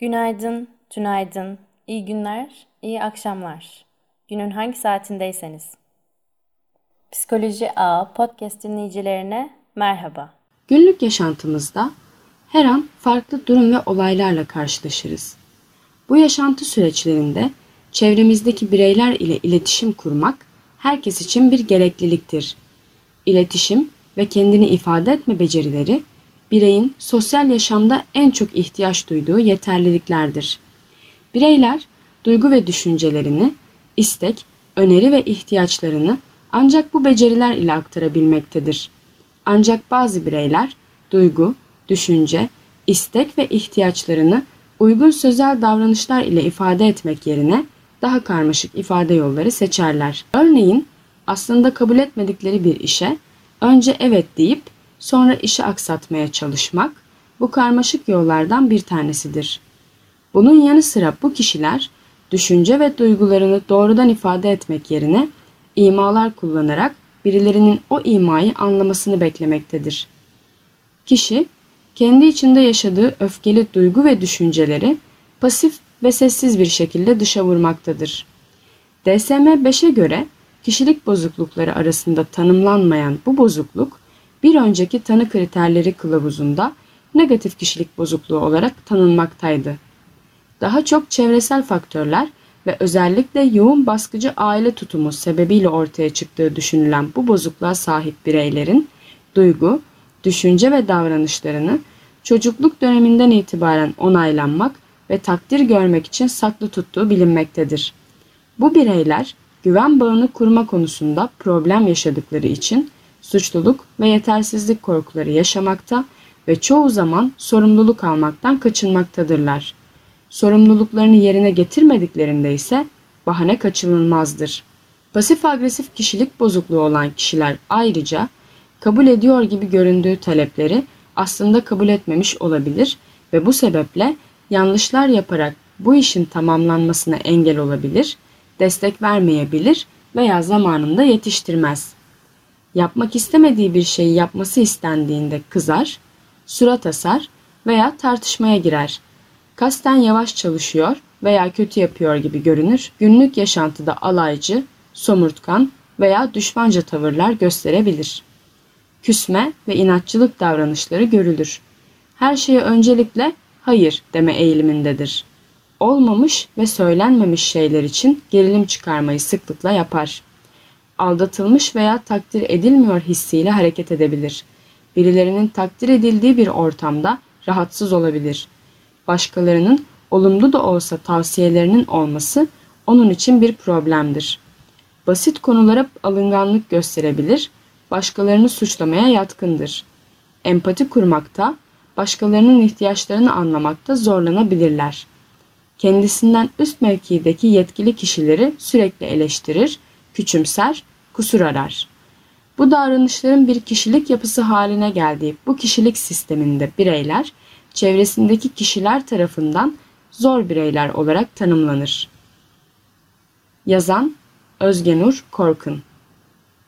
Günaydın, tünaydın, iyi günler, iyi akşamlar. Günün hangi saatindeyseniz. Psikoloji A podcast dinleyicilerine merhaba. Günlük yaşantımızda her an farklı durum ve olaylarla karşılaşırız. Bu yaşantı süreçlerinde çevremizdeki bireyler ile iletişim kurmak herkes için bir gerekliliktir. İletişim ve kendini ifade etme becerileri bireyin sosyal yaşamda en çok ihtiyaç duyduğu yeterliliklerdir. Bireyler duygu ve düşüncelerini, istek, öneri ve ihtiyaçlarını ancak bu beceriler ile aktarabilmektedir. Ancak bazı bireyler duygu, düşünce, istek ve ihtiyaçlarını uygun sözel davranışlar ile ifade etmek yerine daha karmaşık ifade yolları seçerler. Örneğin aslında kabul etmedikleri bir işe önce evet deyip sonra işi aksatmaya çalışmak bu karmaşık yollardan bir tanesidir. Bunun yanı sıra bu kişiler düşünce ve duygularını doğrudan ifade etmek yerine imalar kullanarak birilerinin o imayı anlamasını beklemektedir. Kişi kendi içinde yaşadığı öfkeli duygu ve düşünceleri pasif ve sessiz bir şekilde dışa vurmaktadır. DSM-5'e göre kişilik bozuklukları arasında tanımlanmayan bu bozukluk bir önceki tanı kriterleri kılavuzunda negatif kişilik bozukluğu olarak tanınmaktaydı. Daha çok çevresel faktörler ve özellikle yoğun baskıcı aile tutumu sebebiyle ortaya çıktığı düşünülen bu bozukluğa sahip bireylerin duygu, düşünce ve davranışlarını çocukluk döneminden itibaren onaylanmak ve takdir görmek için saklı tuttuğu bilinmektedir. Bu bireyler güven bağını kurma konusunda problem yaşadıkları için suçluluk ve yetersizlik korkuları yaşamakta ve çoğu zaman sorumluluk almaktan kaçınmaktadırlar. Sorumluluklarını yerine getirmediklerinde ise bahane kaçınılmazdır. Pasif agresif kişilik bozukluğu olan kişiler ayrıca kabul ediyor gibi göründüğü talepleri aslında kabul etmemiş olabilir ve bu sebeple yanlışlar yaparak bu işin tamamlanmasına engel olabilir, destek vermeyebilir veya zamanında yetiştirmez yapmak istemediği bir şeyi yapması istendiğinde kızar, surat asar veya tartışmaya girer. Kasten yavaş çalışıyor veya kötü yapıyor gibi görünür. Günlük yaşantıda alaycı, somurtkan veya düşmanca tavırlar gösterebilir. Küsme ve inatçılık davranışları görülür. Her şeye öncelikle hayır deme eğilimindedir. Olmamış ve söylenmemiş şeyler için gerilim çıkarmayı sıklıkla yapar aldatılmış veya takdir edilmiyor hissiyle hareket edebilir. Birilerinin takdir edildiği bir ortamda rahatsız olabilir. Başkalarının olumlu da olsa tavsiyelerinin olması onun için bir problemdir. Basit konulara alınganlık gösterebilir, başkalarını suçlamaya yatkındır. Empati kurmakta, başkalarının ihtiyaçlarını anlamakta zorlanabilirler. Kendisinden üst mevkideki yetkili kişileri sürekli eleştirir küçümser, kusur arar. Bu davranışların bir kişilik yapısı haline geldiği bu kişilik sisteminde bireyler çevresindeki kişiler tarafından zor bireyler olarak tanımlanır. Yazan Özgenur Korkun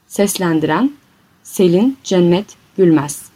Seslendiren Selin Cennet Gülmez